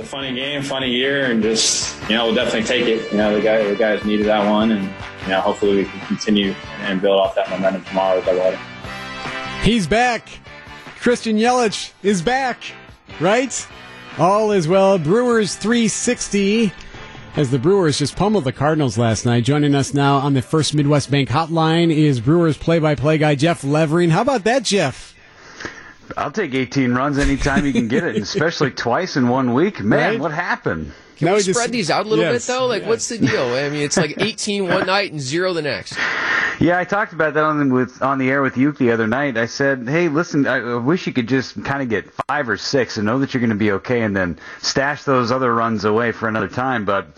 a funny game, funny year, and just you know we'll definitely take it. You know the guy the guys needed that one, and you know hopefully we can continue and build off that momentum tomorrow with doubleheader. He's back. Christian Yelich is back, right? All is well. Brewers 360 as the Brewers just pummeled the Cardinals last night. Joining us now on the First Midwest Bank Hotline is Brewers play-by-play guy Jeff Levering. How about that, Jeff? I'll take 18 runs anytime you can get it, especially twice in one week. Man, Right? what happened? Can Now we we just- spread these out a little yes, bit though? Like, yes. what's the deal? I mean, it's like 18 one night and zero the next. Yeah, I talked about that on the, with on the air with Uke the other night. I said, "Hey, listen, I I wish you could just kind of get five or six and know that you're going to be okay, and then stash those other runs away for another time." But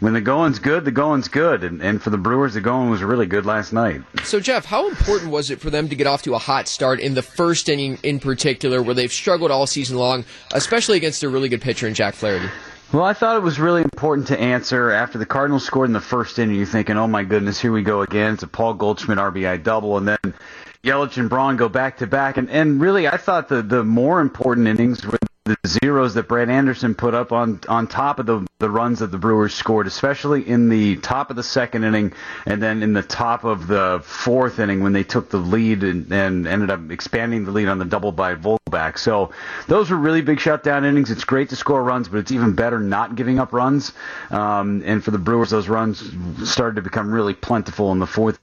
when the going's good, the going's good, and, and for the Brewers, the going was really good last night. So, Jeff, how important was it for them to get off to a hot start in the first inning in particular, where they've struggled all season long, especially against a really good pitcher in Jack Flaherty? Well, I thought it was really important to answer after the Cardinals scored in the first inning. You're thinking, "Oh my goodness, here we go again." It's a Paul Goldschmidt RBI double, and then Yelich and Braun go back to back. And and really, I thought the the more important innings were the zeros that Brett Anderson put up on on top of the the runs that the Brewers scored, especially in the top of the second inning, and then in the top of the fourth inning when they took the lead and, and ended up expanding the lead on the double by Vogelbach. So those were really big shutdown innings. It's great to score runs, but it's even better not giving up runs. Um, and for the Brewers, those runs started to become really plentiful in the fourth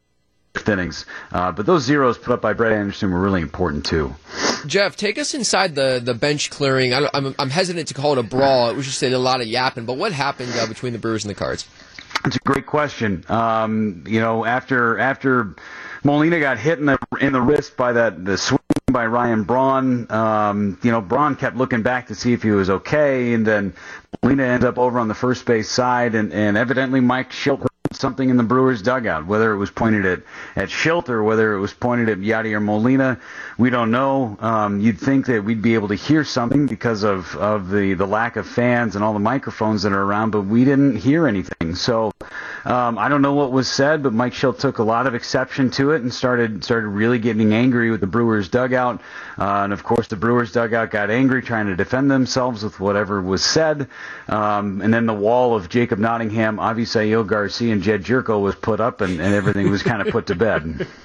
innings. Uh, but those zeros put up by Brett Anderson were really important too. Jeff, take us inside the, the bench clearing. I, I'm, I'm hesitant to call it a brawl. It was just a lot of yapping. But what happened uh, between the Brewers and the Cards? It's a great question. Um, you know, after after Molina got hit in the in the wrist by that the swing by Ryan Braun, um, you know, Braun kept looking back to see if he was okay, and then Molina ends up over on the first base side, and, and evidently Mike Shildt something in the Brewers dugout, whether it was pointed at at Shildt or whether it was pointed at Yadier Molina, we don't know. Um, you'd think that we'd be able to hear something because of of the the lack of fans and all the microphones that are around, but we didn't hear anything. So um, I don't know what was said, but Mike Shildt took a lot of exception to it and started started really getting angry with the Brewers dugout. Uh, and of course, the Brewers dugout got angry, trying to defend themselves with whatever was said. Um, and then the wall of Jacob Nottingham, Avisail Garcia, and Jedd Gyorko was put up, and, and everything was kind of put to bed.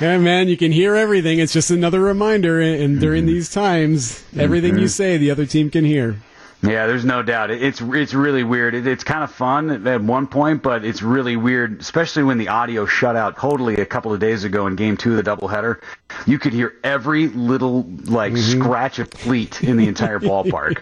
Yeah, man, you can hear everything. It's just another reminder, and during these times, everything you say, the other team can hear. Yeah, there's no doubt. It's it's really weird. It, it's kind of fun at- one point, but it's really weird, especially when the audio shut out totally a couple of days ago in Game Two of the doubleheader. You could hear every little like scratch of cleat in the entire ballpark.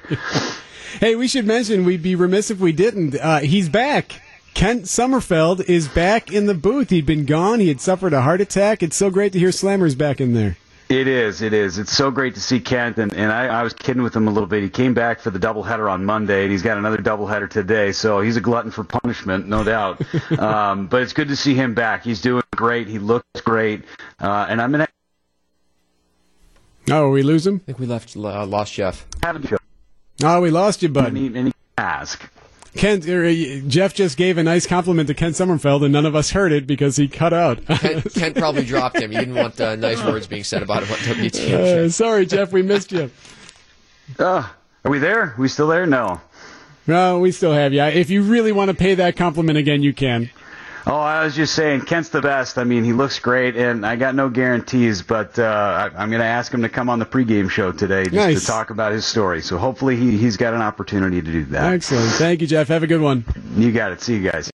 Hey, we should mention we'd be remiss if we didn't. Uh, he's back. Kent Sommerfeld is back in the booth. He'd been gone. He had suffered a heart attack. It's so great to hear Slammer's back in there. It is. It is. It's so great to see Kent, and, and I, I was kidding with him a little bit. He came back for the doubleheader on Monday, and he's got another doubleheader today. So he's a glutton for punishment, no doubt. um, but it's good to see him back. He's doing great. He looks great, uh, and I'm gonna Oh, we lose him? I think we left uh, lost Jeff. have him show Oh, we lost you, bud. any, any ask. Kent, er, uh, Jeff just gave a nice compliment to Ken Sommerfeld, and none of us heard it because he cut out. Kent, Kent probably dropped him. He didn't want uh, nice words being said about him on WTF. Uh, sorry, Jeff, we missed you. Uh, are we there? we still there? No. No, we still have you. If you really want to pay that compliment again, you can. Oh, I was just saying, Kent's the best. I mean, he looks great, and I got no guarantees, but uh, I, I'm going to ask him to come on the pregame show today just Nice. to talk about his story. So hopefully he, he's got an opportunity to do that. Excellent. Thank you, Jeff. Have a good one. You got it. See you guys.